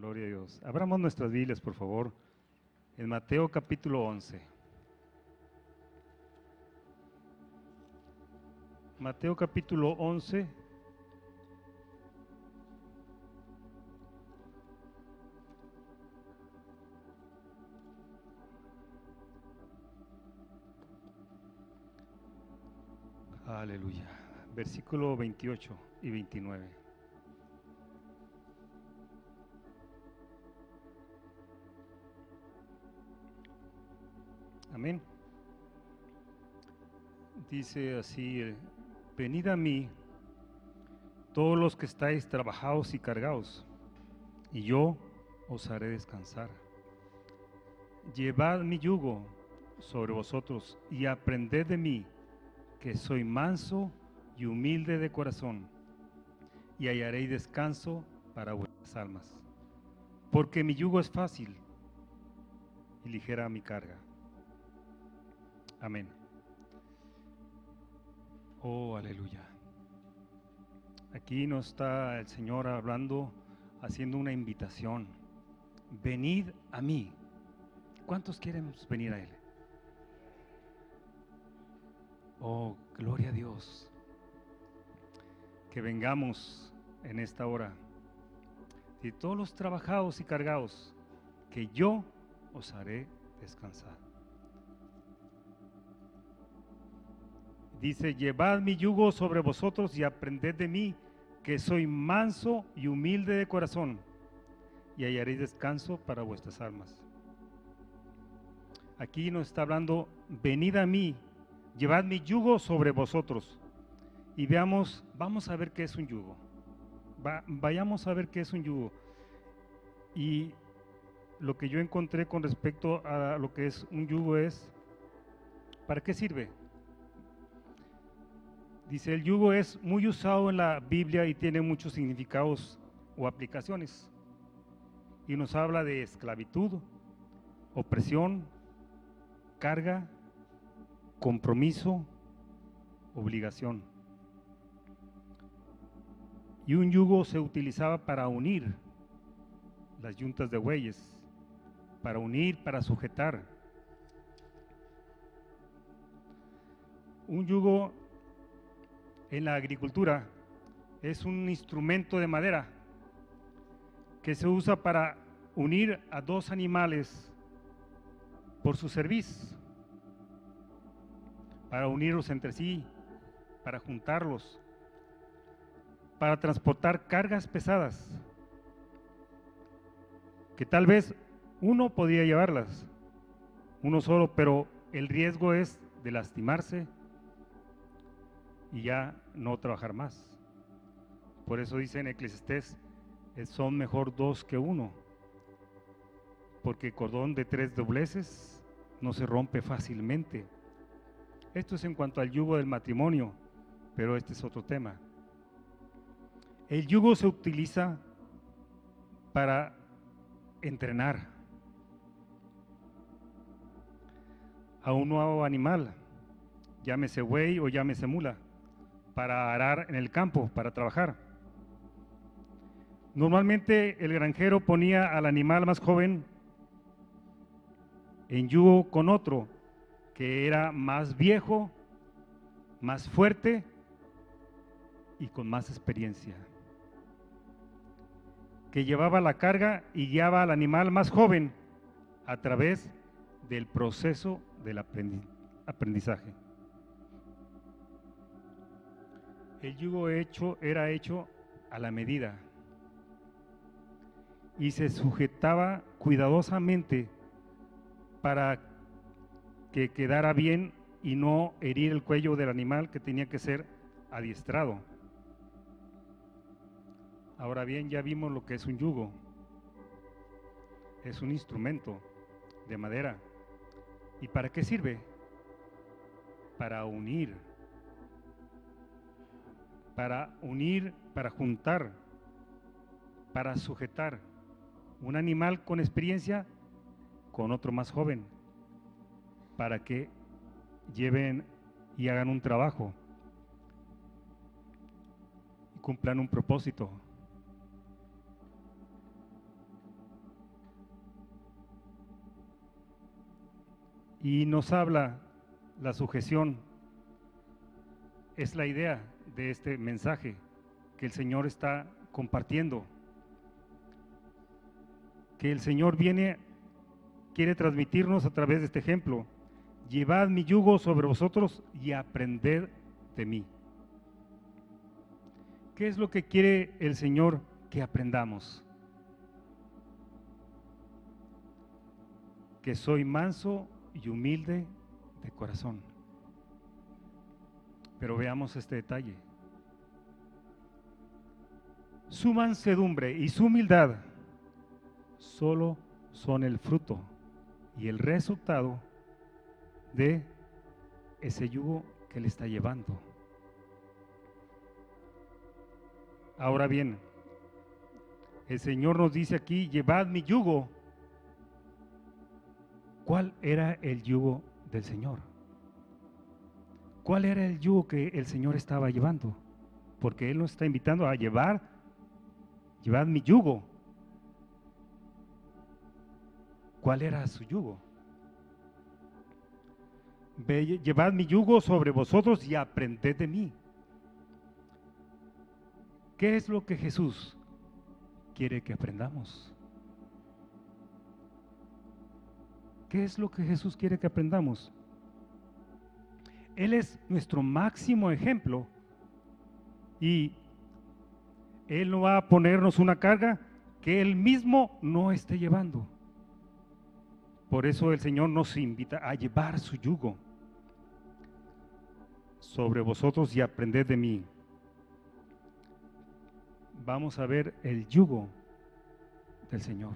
Gloria a Dios. Abramos nuestras Biblias, por favor, en Mateo capítulo 11. Mateo capítulo 11. Aleluya. Versículo 28 y 29. Dice así, eh, venid a mí todos los que estáis trabajados y cargados, y yo os haré descansar. Llevad mi yugo sobre vosotros y aprended de mí, que soy manso y humilde de corazón, y hallaréis descanso para vuestras almas. Porque mi yugo es fácil y ligera mi carga. Amén. Oh, aleluya. Aquí nos está el Señor hablando, haciendo una invitación. Venid a mí. ¿Cuántos queremos venir a Él? Oh, gloria a Dios. Que vengamos en esta hora. Y todos los trabajados y cargados, que yo os haré descansar. Dice, llevad mi yugo sobre vosotros y aprended de mí, que soy manso y humilde de corazón, y hallaréis descanso para vuestras almas. Aquí nos está hablando, venid a mí, llevad mi yugo sobre vosotros. Y veamos, vamos a ver qué es un yugo. vayamos a ver qué es un yugo. Y lo que yo encontré con respecto a lo que es un yugo es, ¿para qué sirve? Dice, el yugo es muy usado en la Biblia y tiene muchos significados o aplicaciones. Y nos habla de esclavitud, opresión, carga, compromiso, obligación. Y un yugo se utilizaba para unir las yuntas de bueyes, para unir, para sujetar. Un yugo en la agricultura es un instrumento de madera que se usa para unir a dos animales por su servicio, para unirlos entre sí, para juntarlos, para transportar cargas pesadas, que tal vez uno podía llevarlas, uno solo, pero el riesgo es de lastimarse, y ya no trabajar más. Por eso dice en Eclesiastés, eh, son mejor dos que uno, porque cordón de tres dobleces no se rompe fácilmente. Esto es en cuanto al yugo del matrimonio, pero este es otro tema. El yugo se utiliza para entrenar a un nuevo animal, llámese buey o llámese mula para arar en el campo, para trabajar. Normalmente el granjero ponía al animal más joven en yugo con otro que era más viejo, más fuerte y con más experiencia, que llevaba la carga y guiaba al animal más joven a través del proceso del aprendizaje. El yugo hecho era hecho a la medida y se sujetaba cuidadosamente para que quedara bien y no herir el cuello del animal que tenía que ser adiestrado. Ahora bien, ya vimos lo que es un yugo. Es un instrumento de madera. ¿Y para qué sirve? Para unir para unir, para juntar, para sujetar un animal con experiencia con otro más joven, para que lleven y hagan un trabajo y cumplan un propósito. Y nos habla la sujeción, es la idea de este mensaje que el Señor está compartiendo. Que el Señor viene, quiere transmitirnos a través de este ejemplo. Llevad mi yugo sobre vosotros y aprended de mí. ¿Qué es lo que quiere el Señor que aprendamos? Que soy manso y humilde de corazón. Pero veamos este detalle. Su mansedumbre y su humildad solo son el fruto y el resultado de ese yugo que le está llevando. Ahora bien, el Señor nos dice aquí, llevad mi yugo. ¿Cuál era el yugo del Señor? ¿Cuál era el yugo que el Señor estaba llevando? Porque Él nos está invitando a llevar, llevad mi yugo. ¿Cuál era su yugo? llevad mi yugo sobre vosotros y aprended de mí. ¿Qué es lo que Jesús quiere que aprendamos? ¿Qué es lo que Jesús quiere que aprendamos? Él es nuestro máximo ejemplo y Él no va a ponernos una carga que Él mismo no esté llevando. Por eso el Señor nos invita a llevar su yugo sobre vosotros y aprended de mí. Vamos a ver el yugo del Señor.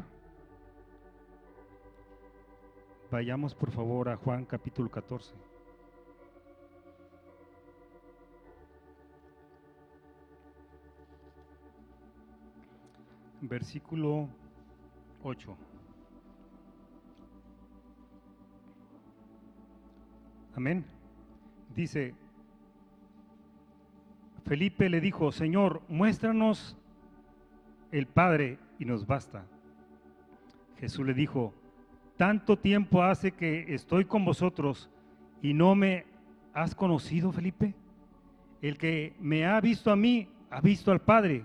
Vayamos por favor a Juan capítulo 14. Versículo 8. Amén. Dice, Felipe le dijo, Señor, muéstranos el Padre y nos basta. Jesús le dijo, tanto tiempo hace que estoy con vosotros y no me has conocido, Felipe. El que me ha visto a mí, ha visto al Padre.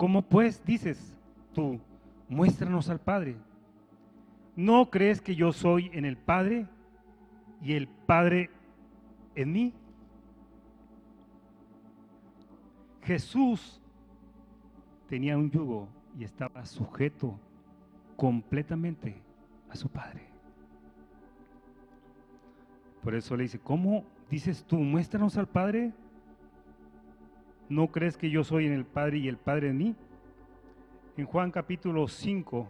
¿Cómo pues dices tú, muéstranos al Padre? ¿No crees que yo soy en el Padre y el Padre en mí? Jesús tenía un yugo y estaba sujeto completamente a su Padre. Por eso le dice, ¿cómo dices tú, muéstranos al Padre? ¿No crees que yo soy en el Padre y el Padre en mí? En Juan capítulo 5,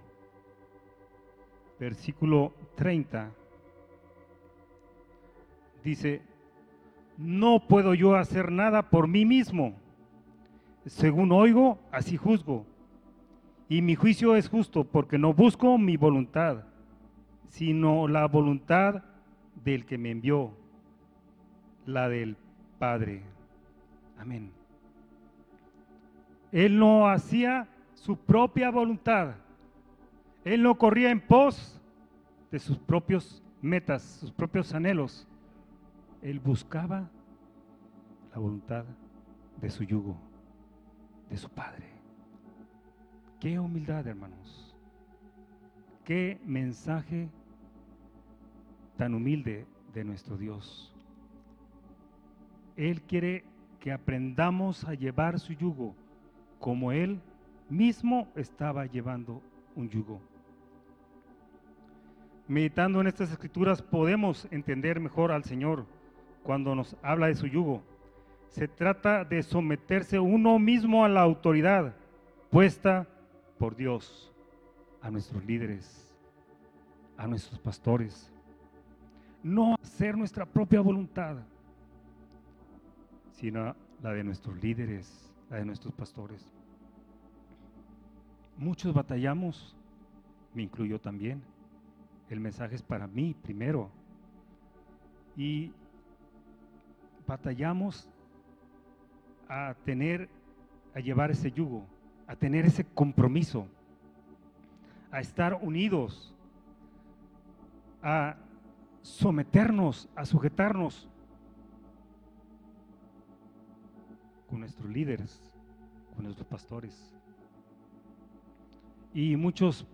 versículo 30, dice, no puedo yo hacer nada por mí mismo según oigo, así juzgo. Y mi juicio es justo porque no busco mi voluntad, sino la voluntad del que me envió, la del Padre. Amén. Él no hacía su propia voluntad. Él no corría en pos de sus propios metas, sus propios anhelos. Él buscaba la voluntad de su yugo de su Padre. Qué humildad, hermanos. Qué mensaje tan humilde de nuestro Dios. Él quiere que aprendamos a llevar su yugo como Él mismo estaba llevando un yugo. Meditando en estas escrituras podemos entender mejor al Señor cuando nos habla de su yugo se trata de someterse uno mismo a la autoridad puesta por Dios, a nuestros líderes, a nuestros pastores. No hacer nuestra propia voluntad, sino la de nuestros líderes, la de nuestros pastores. Muchos batallamos, me incluyo también. El mensaje es para mí primero. Y batallamos a tener, a llevar ese yugo, a tener ese compromiso, a estar unidos, a someternos, a sujetarnos con nuestros líderes, con nuestros pastores. Y muchos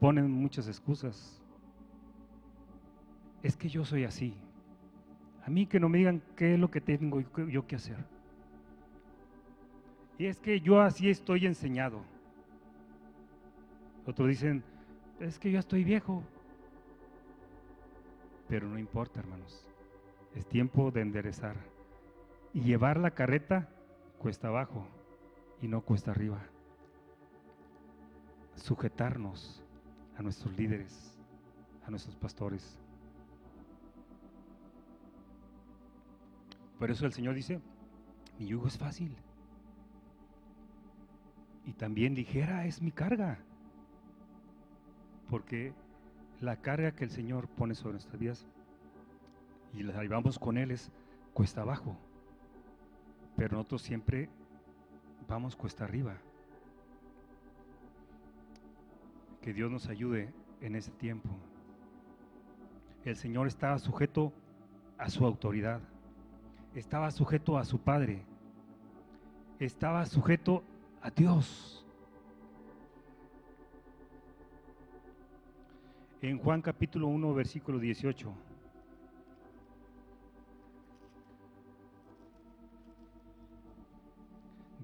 ponen muchas excusas. Es que yo soy así. A mí que no me digan qué es lo que tengo yo que hacer. Y es que yo así estoy enseñado. Otros dicen, es que yo estoy viejo. Pero no importa, hermanos. Es tiempo de enderezar. Y llevar la carreta cuesta abajo y no cuesta arriba. Sujetarnos a nuestros líderes, a nuestros pastores. Por eso el Señor dice, mi yugo es fácil. Y también ligera es mi carga. Porque la carga que el Señor pone sobre nuestras vidas y la llevamos con Él es cuesta abajo. Pero nosotros siempre vamos cuesta arriba. Que Dios nos ayude en ese tiempo. El Señor estaba sujeto a su autoridad, estaba sujeto a su Padre, estaba sujeto a Dios. En Juan capítulo 1, versículo 18.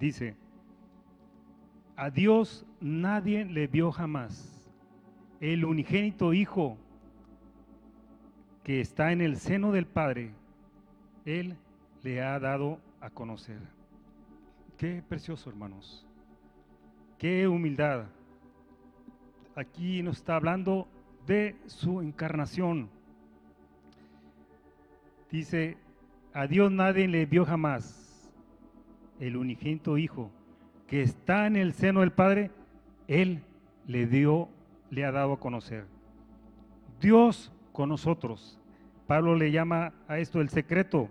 Dice, a Dios nadie le vio jamás. El unigénito Hijo que está en el seno del Padre, Él le ha dado a conocer. Qué precioso, hermanos. Qué humildad. Aquí nos está hablando de su encarnación. Dice, a Dios nadie le vio jamás el unigénito Hijo, que está en el seno del Padre, Él le dio, le ha dado a conocer. Dios con nosotros. Pablo le llama a esto el secreto.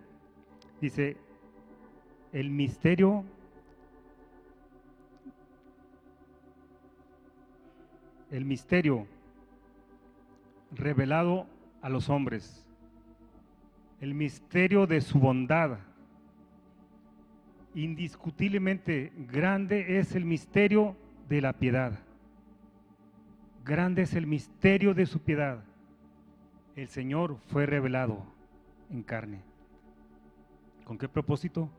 Dice, el misterio el misterio revelado a los hombres, el misterio de su bondad, indiscutiblemente grande es el misterio de la piedad. Grande es el misterio de su piedad. El Señor fue revelado en carne. ¿Con qué propósito?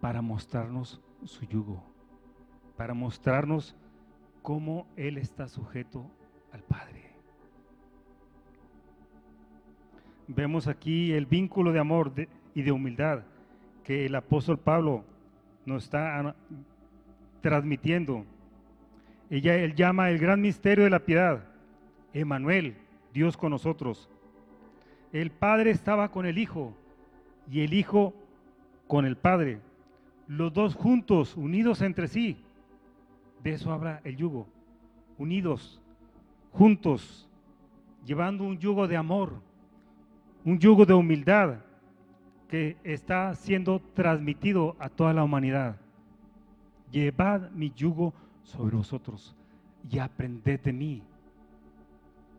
Para mostrarnos su yugo, para mostrarnos cómo Él está sujeto al Padre. Vemos aquí el vínculo de amor y de humildad que el apóstol Pablo nos está transmitiendo. Ella, él llama el gran misterio de la piedad, Emanuel, Dios con nosotros. El Padre estaba con el Hijo y el Hijo con el Padre, los dos juntos, unidos entre sí. De eso habla el yugo, unidos, juntos, llevando un yugo de amor, un yugo de humildad, que está siendo transmitido a toda la humanidad. Llevad mi yugo sobre vosotros y aprended de mí,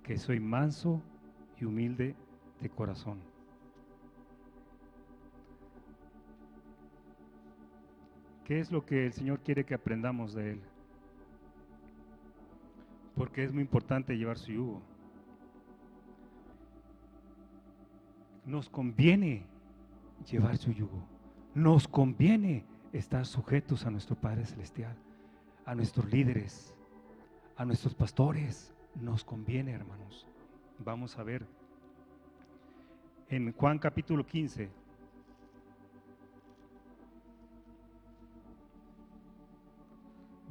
que soy manso y humilde de corazón. ¿Qué es lo que el Señor quiere que aprendamos de Él? Porque es muy importante llevar su yugo. Nos conviene llevar su yugo. Nos conviene estar sujetos a nuestro Padre Celestial, a nuestros líderes, a nuestros pastores. Nos conviene, hermanos. Vamos a ver en Juan capítulo 15.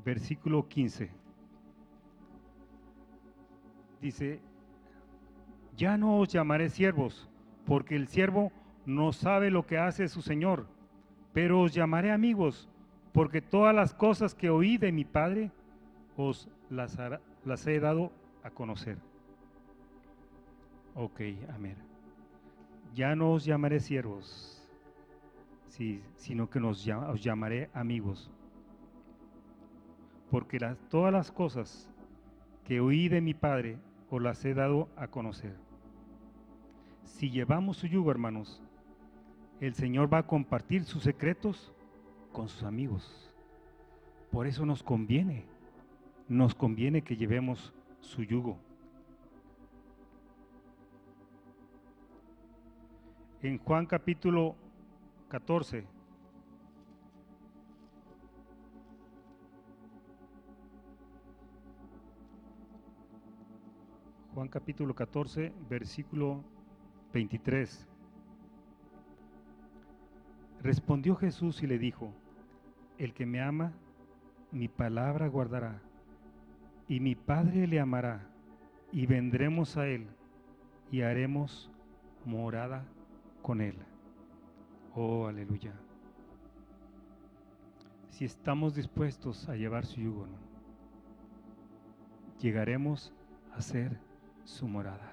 Versículo 15. Dice, ya no os llamaré siervos, porque el siervo no sabe lo que hace su Señor, pero os llamaré amigos, porque todas las cosas que oí de mi Padre os las, he dado a conocer. Ok, amén. Ya no os llamaré siervos, sino que os llamaré amigos, porque todas las cosas que oí de mi Padre os las he dado a conocer. si llevamos su yugo, hermanos, el Señor va a compartir sus secretos con sus amigos. Por eso nos conviene, nos conviene que llevemos su yugo. En Juan capítulo 14, Juan capítulo 14, versículo 23. Respondió Jesús y le dijo, el que me ama, mi palabra guardará, y mi Padre le amará, y vendremos a él, y haremos morada con él. Oh, aleluya. Si estamos dispuestos a llevar su yugo, llegaremos a ser su morada.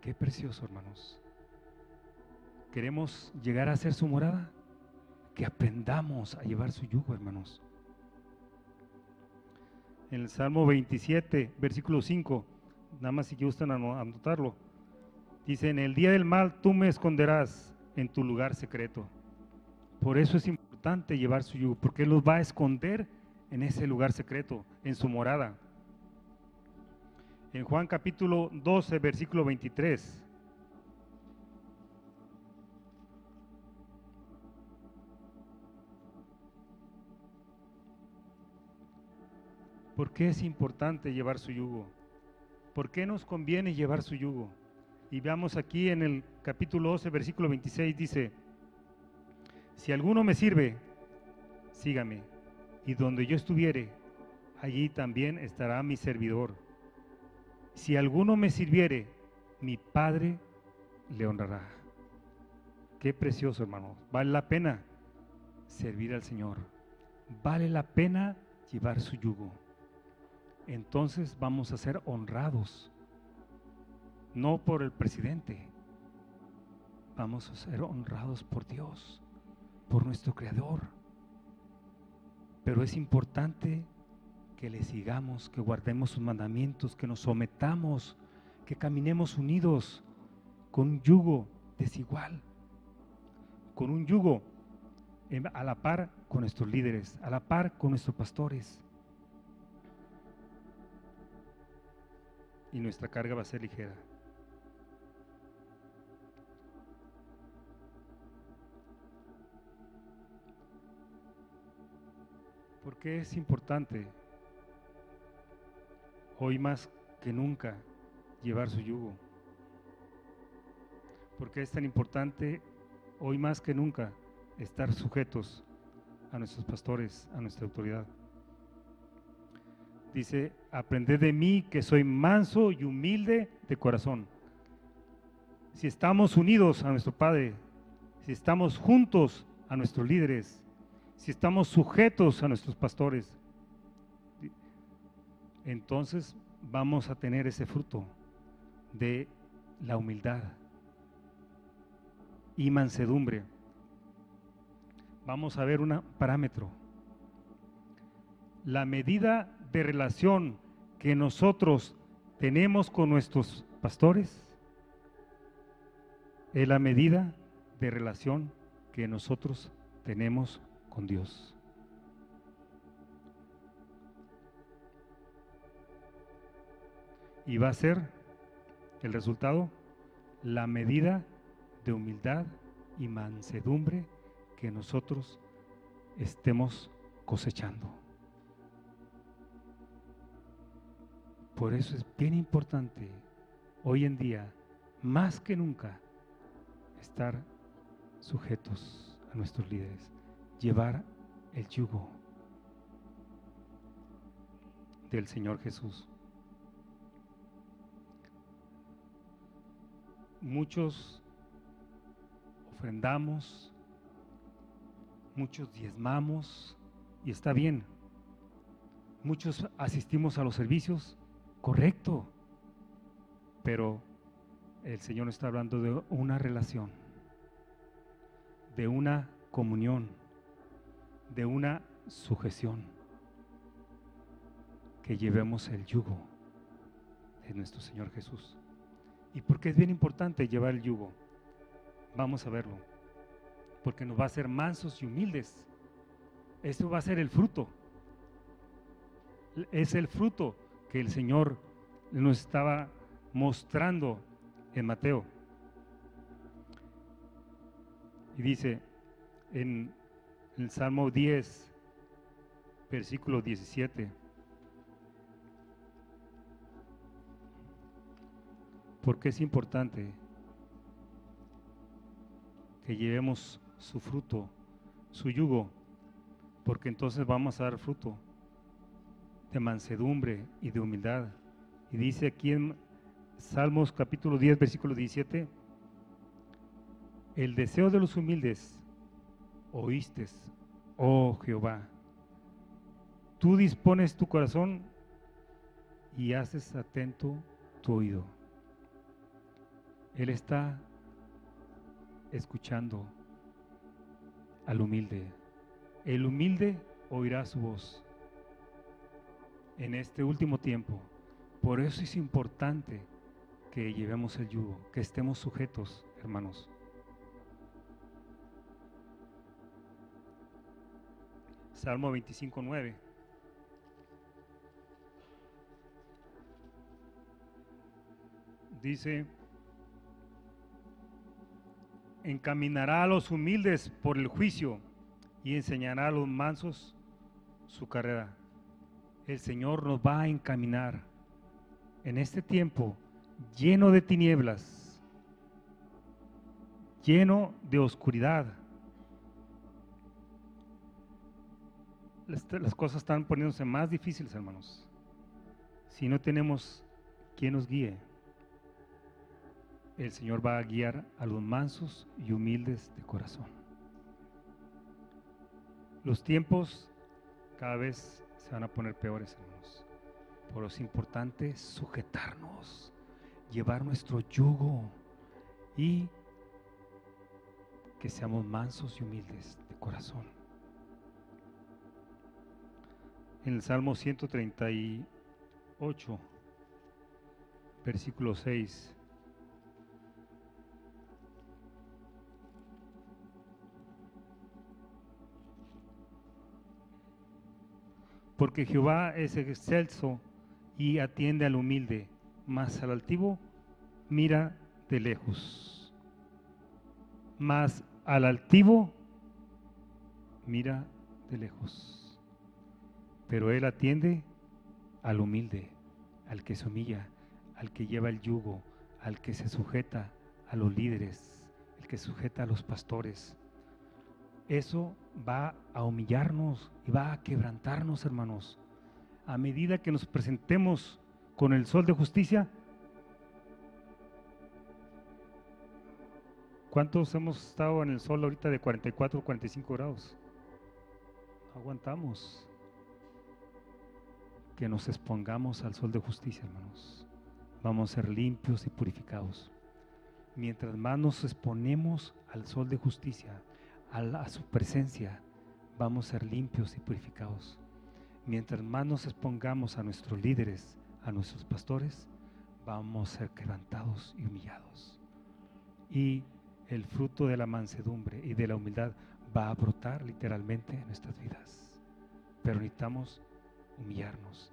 Qué precioso, hermanos. ¿Queremos llegar a ser su morada? Que aprendamos a llevar su yugo, hermanos. En el Salmo 27, versículo 5, nada más si gustan anotarlo, dice, en el día del mal tú me esconderás en tu lugar secreto. Por eso es importante llevar su yugo, porque Él los va a esconder en ese lugar secreto, en su morada en Juan capítulo 12, versículo 23. ¿Por qué es importante llevar su yugo? ¿Por qué nos conviene llevar su yugo? Y veamos aquí en el capítulo 12, versículo 26, dice, si alguno me sirve, sígame, y donde yo estuviere, allí también estará mi servidor si alguno me sirviere, mi Padre le honrará. Qué precioso, hermano. Vale la pena servir al Señor. Vale la pena llevar su yugo. Entonces vamos a ser honrados. No por el presidente. Vamos a ser honrados por Dios, por nuestro Creador. Pero es importante que le sigamos, que guardemos sus mandamientos, que nos sometamos, que caminemos unidos con un yugo desigual, con un yugo a la par con nuestros líderes, a la par con nuestros pastores. Y nuestra carga va a ser ligera. ¿Por qué es importante hoy más que nunca llevar su yugo. Porque es tan importante hoy más que nunca estar sujetos a nuestros pastores, a nuestra autoridad. Dice, aprended de mí que soy manso y humilde de corazón. Si estamos unidos a nuestro Padre, si estamos juntos a nuestros líderes, si estamos sujetos a nuestros pastores, entonces vamos a tener ese fruto de la humildad y mansedumbre. Vamos a ver un parámetro. La medida de relación que nosotros tenemos con nuestros pastores es la medida de relación que nosotros tenemos con Dios. y va a ser el resultado la medida de humildad y mansedumbre que nosotros estemos cosechando. Por eso es bien importante hoy en día, más que nunca, estar sujetos a nuestros líderes, llevar el yugo del Señor Jesús. muchos ofrendamos, muchos diezmamos, y está bien. Muchos asistimos a los servicios, correcto, pero el Señor está hablando de una relación, de una comunión, de una sujeción, que llevemos el yugo de nuestro Señor Jesús ¿Y por qué es bien importante llevar el yugo? Vamos a verlo. Porque nos va a hacer mansos y humildes. Esto va a ser el fruto. Es el fruto que el Señor nos estaba mostrando en Mateo. Y dice en el Salmo 10, versículo 17. Porque es importante que llevemos su fruto, su yugo, porque entonces vamos a dar fruto de mansedumbre y de humildad. Y dice aquí en Salmos capítulo 10, versículo 17, el deseo de los humildes oíste, oh Jehová. Tú dispones tu corazón y haces atento tu oído. Él está escuchando al humilde. El humilde oirá su voz en este último tiempo. Por eso es importante que llevemos el yugo, que estemos sujetos, hermanos. Salmo 25, 9. Dice, encaminará a los humildes por el juicio y enseñará a los mansos su carrera. El Señor nos va a encaminar en este tiempo lleno de tinieblas, lleno de oscuridad. Las, cosas están poniéndose más difíciles, hermanos. Si no tenemos quien nos guíe, el Señor va a guiar a los mansos y humildes de corazón. Los tiempos cada vez se van a poner peores, hermanos. Por eso es importante sujetarnos, llevar nuestro yugo y que seamos mansos y humildes de corazón. En el Salmo 138, versículo 6. Porque Jehová es excelso y atiende al humilde, mas al altivo mira de lejos. Mas al altivo mira de lejos. Pero él atiende al humilde, al que se humilla, al que lleva el yugo, al que se sujeta a los líderes, el que sujeta a los pastores. Eso va a humillarnos y va a quebrantarnos, hermanos. A medida que nos presentemos con el sol de justicia, ¿cuántos hemos estado en el sol ahorita de 44 o 45 grados? Aguantamos. Que nos expongamos al sol de justicia, hermanos. Vamos a ser limpios y purificados. Mientras más nos exponemos al sol de justicia, a, su presencia, vamos a ser limpios y purificados. Mientras más nos expongamos a nuestros líderes, a nuestros pastores, vamos a ser quebrantados y humillados. Y el fruto de la mansedumbre y de la humildad va a brotar literalmente en nuestras vidas. Pero necesitamos humillarnos.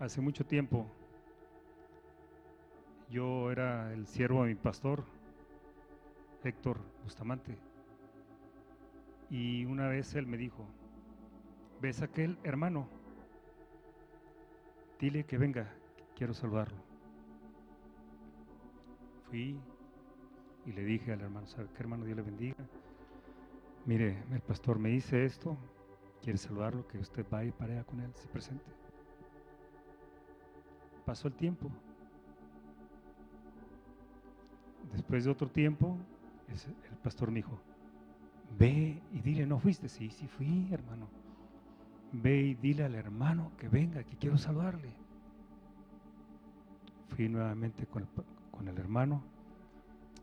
Hace mucho tiempo yo era el siervo de mi pastor, Héctor Bustamante. Y una vez él me dijo, ¿ves aquel hermano? Dile que venga, quiero saludarlo. Fui y le dije al hermano, ¿sabe qué hermano? Dios le bendiga. Mire, el pastor me dice esto, quiere saludarlo, que usted vaya para allá con él, se presente. Pasó el tiempo, Después de otro tiempo, el pastor me dijo, ve y dile, ¿no fuiste? Sí, sí fui, hermano. Ve y dile al hermano que venga, que quiero saludarle. Fui nuevamente con el, hermano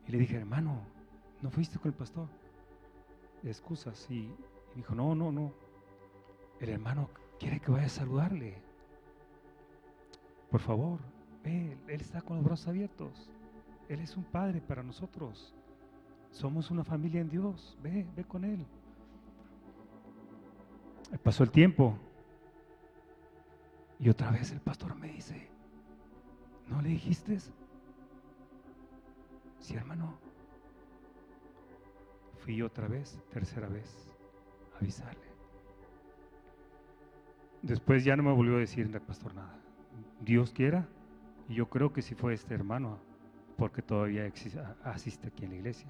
y le dije, hermano, ¿no fuiste con el pastor? Excusas. Y, y dijo, no, no, no. El hermano quiere que vaya a saludarle. por favor, ve, Él está con los brazos abiertos. Él es un Padre para nosotros. Somos una familia en Dios. Ve, ve con Él. Pasó el tiempo. Y otra vez el pastor me dice, ¿no le dijiste? Sí, hermano. Fui otra vez, tercera vez, a avisarle. Después ya no me volvió a decir el pastor nada. Dios quiera. Y yo creo que si fue este hermano, porque todavía asiste aquí en la iglesia.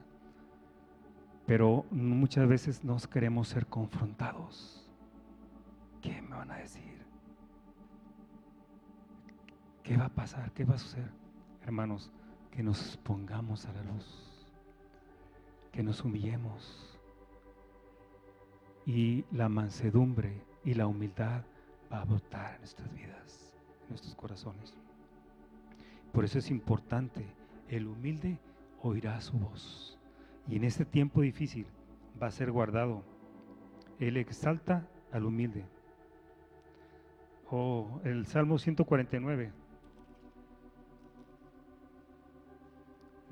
Pero muchas veces nos queremos ser confrontados. ¿Qué me van a decir? ¿Qué va a pasar? ¿Qué va a suceder? Hermanos, que nos pongamos a la luz, que nos humillemos y la mansedumbre y la humildad va a brotar en nuestras vidas, en nuestros corazones. Por eso es importante, el humilde oirá su voz. Y en este tiempo difícil va a ser guardado. Él exalta al humilde. Oh, el Salmo 149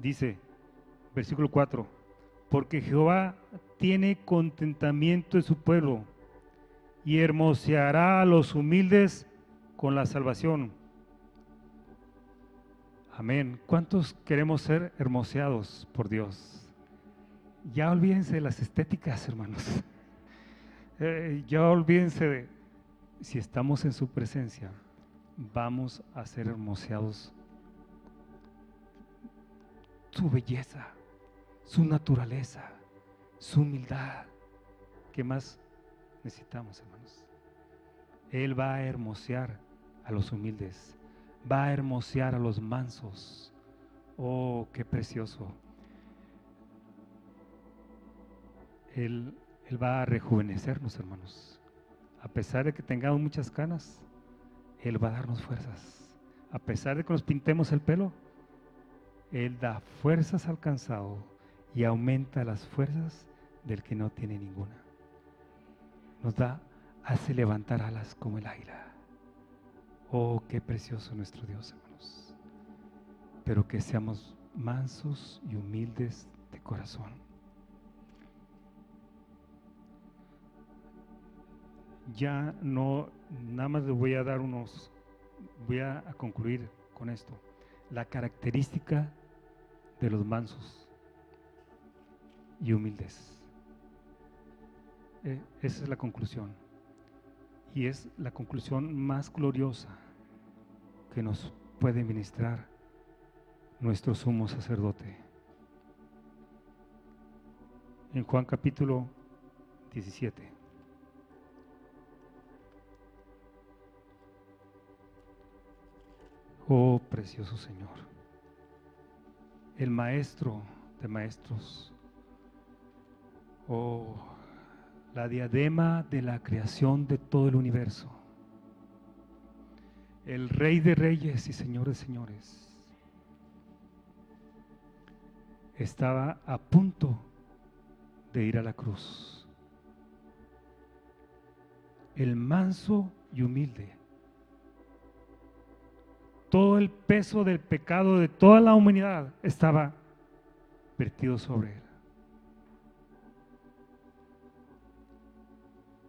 dice, versículo 4, porque Jehová tiene contentamiento en su pueblo y hermoseará a los humildes con la salvación. Amén. ¿Cuántos queremos ser hermoseados por Dios? Ya olvídense de las estéticas, hermanos. Eh, ya olvídense de, si estamos en su presencia, vamos a ser hermoseados. Su belleza, su naturaleza, su humildad. ¿Qué más necesitamos, hermanos? Él va a hermosear a los humildes va a hermosear a los mansos. Oh, qué precioso. Él, él va a rejuvenecernos, hermanos. A pesar de que tengamos muchas canas, Él va a darnos fuerzas. A pesar de que nos pintemos el pelo, Él da fuerzas al cansado y aumenta las fuerzas del que no tiene ninguna. Nos da, hace levantar alas como el águila. Oh, qué precioso nuestro Dios, hermanos. Pero que seamos mansos y humildes de corazón. Ya no, nada más voy a dar unos, voy a, concluir con esto. La característica de los mansos y humildes. Eh, esa es la conclusión. Y es la conclusión más gloriosa que nos puede ministrar nuestro sumo sacerdote. En Juan capítulo 17. Oh precioso Señor, el maestro de maestros, oh la diadema de la creación de todo el universo, el rey de reyes y señor de señores, estaba a punto de ir a la cruz. El manso y humilde. Todo el peso del pecado de toda la humanidad estaba vertido sobre él.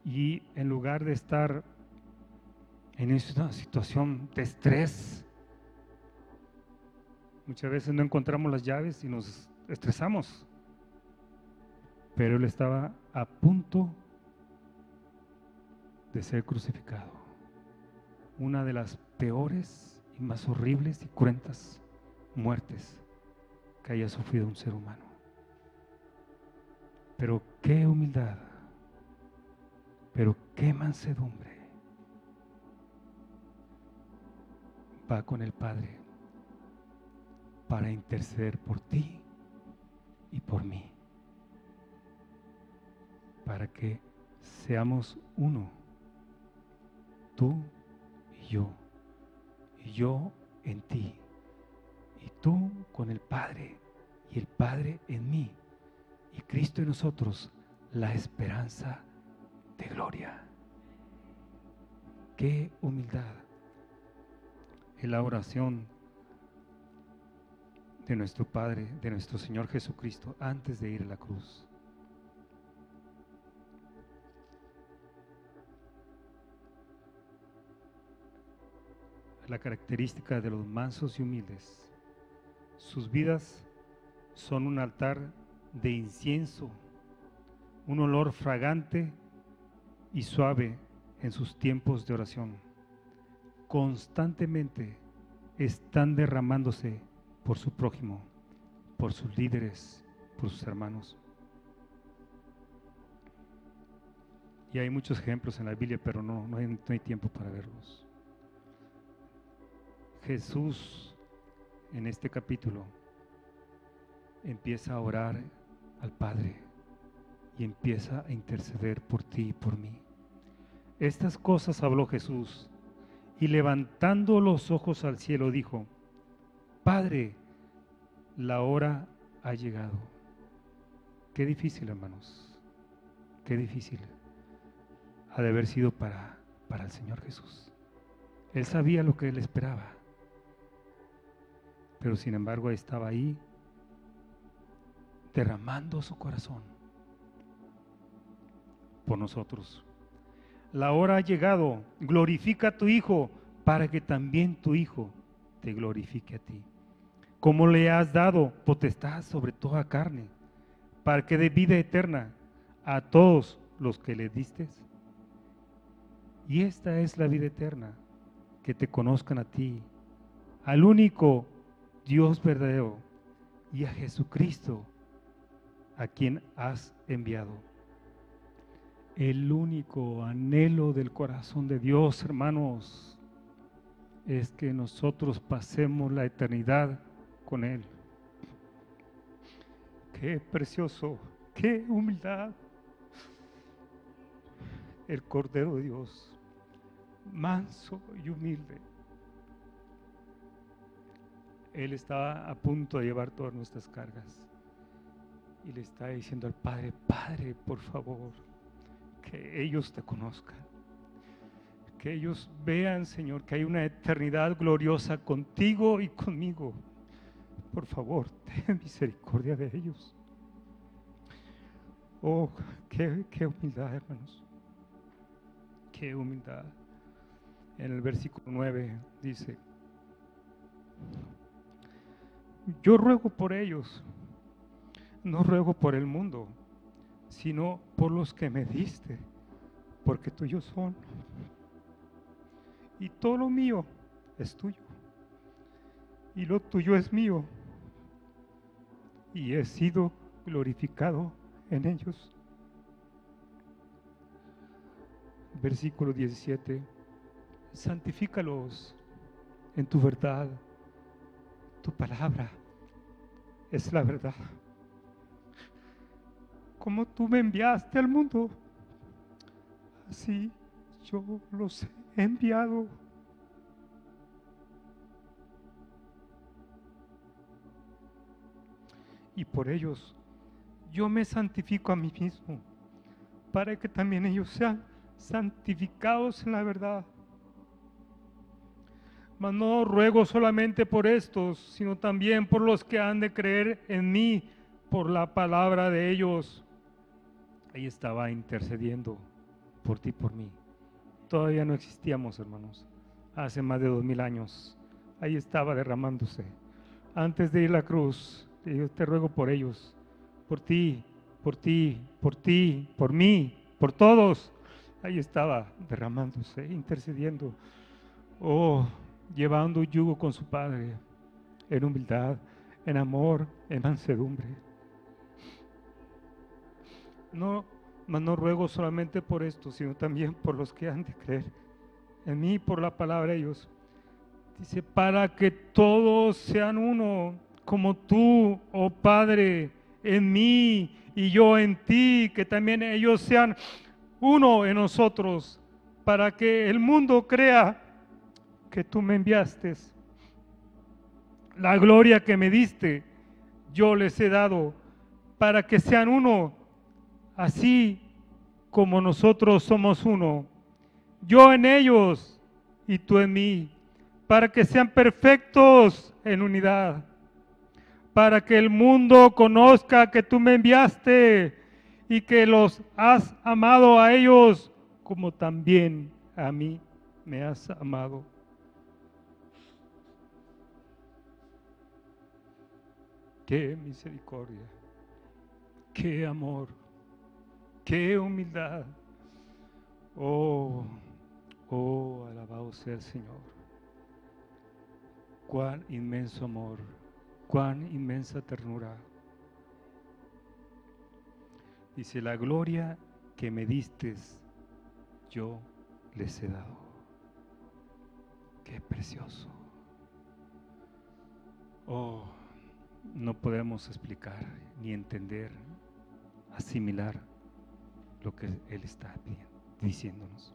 Y en lugar de estar en esta situación de estrés, muchas veces no encontramos las llaves y nos estresamos. Pero él estaba a punto de ser crucificado. Una de las peores y más horribles y cruentas muertes que haya sufrido un ser humano. Pero qué humildad pero qué mansedumbre. Va con el Padre para interceder por ti y por mí, para que seamos uno, tú y yo, y yo en ti, y tú con el Padre, y el Padre en mí, y Cristo en nosotros, la esperanza de gloria. Qué humildad. en la oración de nuestro Padre, de nuestro Señor Jesucristo, antes de ir a la cruz. La característica de los mansos y humildes. Sus vidas son un altar de incienso, un olor fragante y suave en sus tiempos de oración. Constantemente están derramándose por su prójimo, por sus líderes, por sus hermanos. Y hay muchos ejemplos en la Biblia, pero no, no, hay, hay tiempo para verlos. Jesús en este capítulo empieza a orar al Padre y empieza a interceder por ti y por mí. Estas cosas habló Jesús y levantando los ojos al cielo dijo, Padre, la hora ha llegado. Qué difícil, hermanos, qué difícil ha de haber sido para, para el Señor Jesús. Él sabía lo que él esperaba, pero sin embargo estaba ahí derramando su corazón por nosotros la hora ha llegado, glorifica a tu Hijo para que también tu Hijo te glorifique a ti. Como le has dado potestad sobre toda carne, para que dé vida eterna a todos los que le diste. Y esta es la vida eterna, que te conozcan a ti, al único Dios verdadero y a Jesucristo, a quien has enviado el único anhelo del corazón de Dios, hermanos, es que nosotros pasemos la eternidad con Él. Qué precioso, qué humildad. El Cordero de Dios, manso y humilde. Él estaba a punto de llevar todas nuestras cargas. Y le está diciendo al Padre, Padre, por favor, que ellos te conozcan. Que ellos vean, Señor, que hay una eternidad gloriosa contigo y conmigo. Por favor, ten misericordia de ellos. Oh, qué, humildad, hermanos. Qué humildad. En el versículo 9 dice, yo ruego por ellos, no ruego por el mundo sino por los que me diste, porque tuyos son. Y todo lo mío es tuyo, y lo tuyo es mío, y he sido glorificado en ellos. Versículo 17, santifícalos en tu verdad, tu palabra es la verdad como tú me enviaste al mundo, así yo los he enviado. Y por ellos yo me santifico a mí mismo, para que también ellos sean santificados en la verdad. Mas no ruego solamente por estos, sino también por los que han de creer en mí por la palabra de ellos ahí estaba intercediendo por ti, por mí. Todavía no existíamos, hermanos. Hace más de dos mil años. Ahí estaba derramándose. Antes de ir a la cruz, yo te ruego por ellos, por ti, por ti, por ti, por mí, por todos. Ahí estaba derramándose, intercediendo. Oh, llevando yugo con su Padre, en humildad, en amor, en mansedumbre. No, no ruego solamente por esto, sino también por los que han de creer en mí por la palabra de ellos. Dice, para que todos sean uno, como tú, oh Padre, en mí y yo en ti, que también ellos sean uno en nosotros, para que el mundo crea que tú me enviaste. La gloria que me diste, yo les he dado, para que sean uno así como nosotros somos uno, yo en ellos y tú en mí, para que sean perfectos en unidad, para que el mundo conozca que tú me enviaste y que los has amado a ellos como también a mí me has amado. Qué misericordia, qué amor, qué humildad. Oh, oh, alabado sea el Señor. Cuán inmenso amor, cuán inmensa ternura. Dice, la gloria que me diste, yo les he dado. Qué precioso. Oh, no podemos explicar ni entender, asimilar lo que Él está diciéndonos.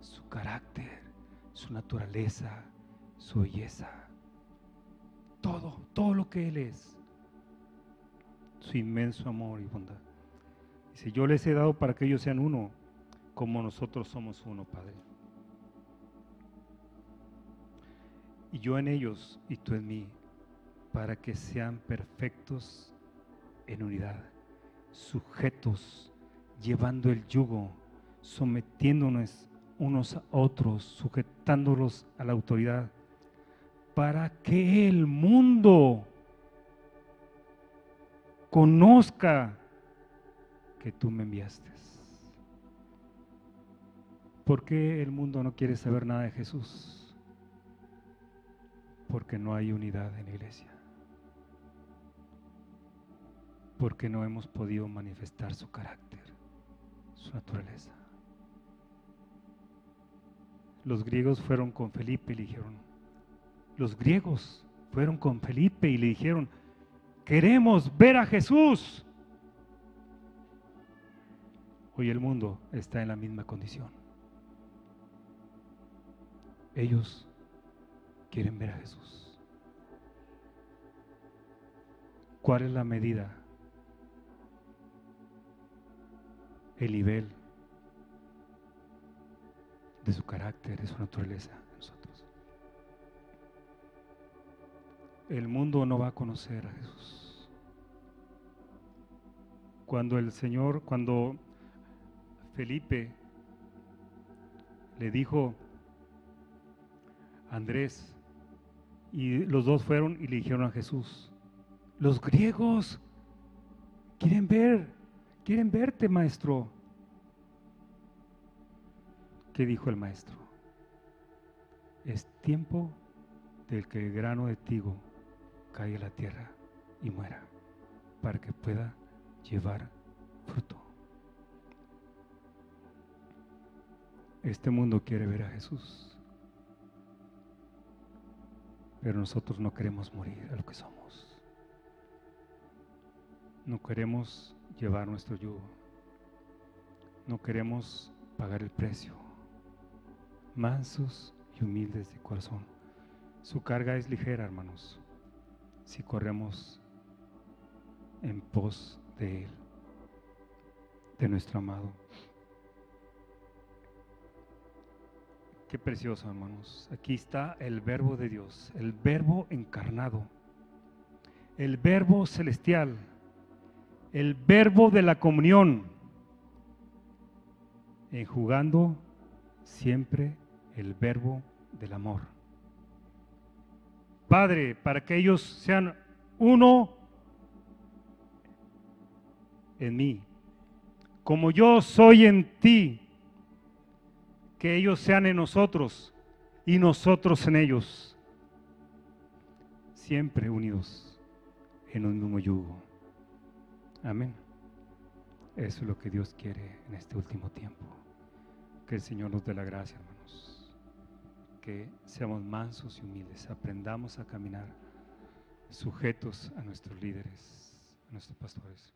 Su carácter, su naturaleza, su belleza, todo, todo lo que Él es, su inmenso amor y bondad. Dice, yo les he dado para que ellos sean uno, como nosotros somos uno, Padre. Y yo en ellos y tú en mí, para que sean perfectos en unidad, sujetos, llevando el yugo, sometiéndonos unos a otros, sujetándolos a la autoridad, para que el mundo conozca que tú me enviaste. ¿Por qué el mundo no quiere saber nada de Jesús? Porque no hay unidad en la iglesia. Porque no hemos podido manifestar su carácter, su naturaleza. Los griegos fueron con Felipe y le dijeron, los griegos fueron con Felipe y le dijeron, queremos ver a Jesús. Hoy el mundo está en la misma condición. Ellos quieren ver a Jesús. ¿Cuál es la medida? El nivel de su carácter, de su naturaleza en nosotros. El mundo no va a conocer a Jesús. Cuando el Señor, cuando Felipe le dijo a Andrés, y los dos fueron y le dijeron a Jesús, los griegos quieren ver, quieren verte, maestro. ¿Qué dijo el maestro? Es tiempo del que el grano de tigo caiga a la tierra y muera, para que pueda llevar fruto. Este mundo quiere ver a Jesús. Pero nosotros no queremos morir a lo que somos. No queremos llevar nuestro yugo. No queremos pagar el precio. Mansos y humildes de corazón. Su carga es ligera, hermanos, si corremos en pos de Él, de nuestro amado. Qué precioso, hermanos. Aquí está el verbo de Dios, el verbo encarnado, el verbo celestial, el verbo de la comunión, enjugando siempre el verbo del amor. Padre, para que ellos sean uno en mí, como yo soy en ti que ellos sean en nosotros y nosotros en ellos, siempre unidos en un mismo yugo. Amén. Eso es lo que Dios quiere en este último tiempo. Que el Señor nos dé la gracia, hermanos. Que seamos mansos y humildes, aprendamos a caminar sujetos a nuestros líderes, a nuestros pastores.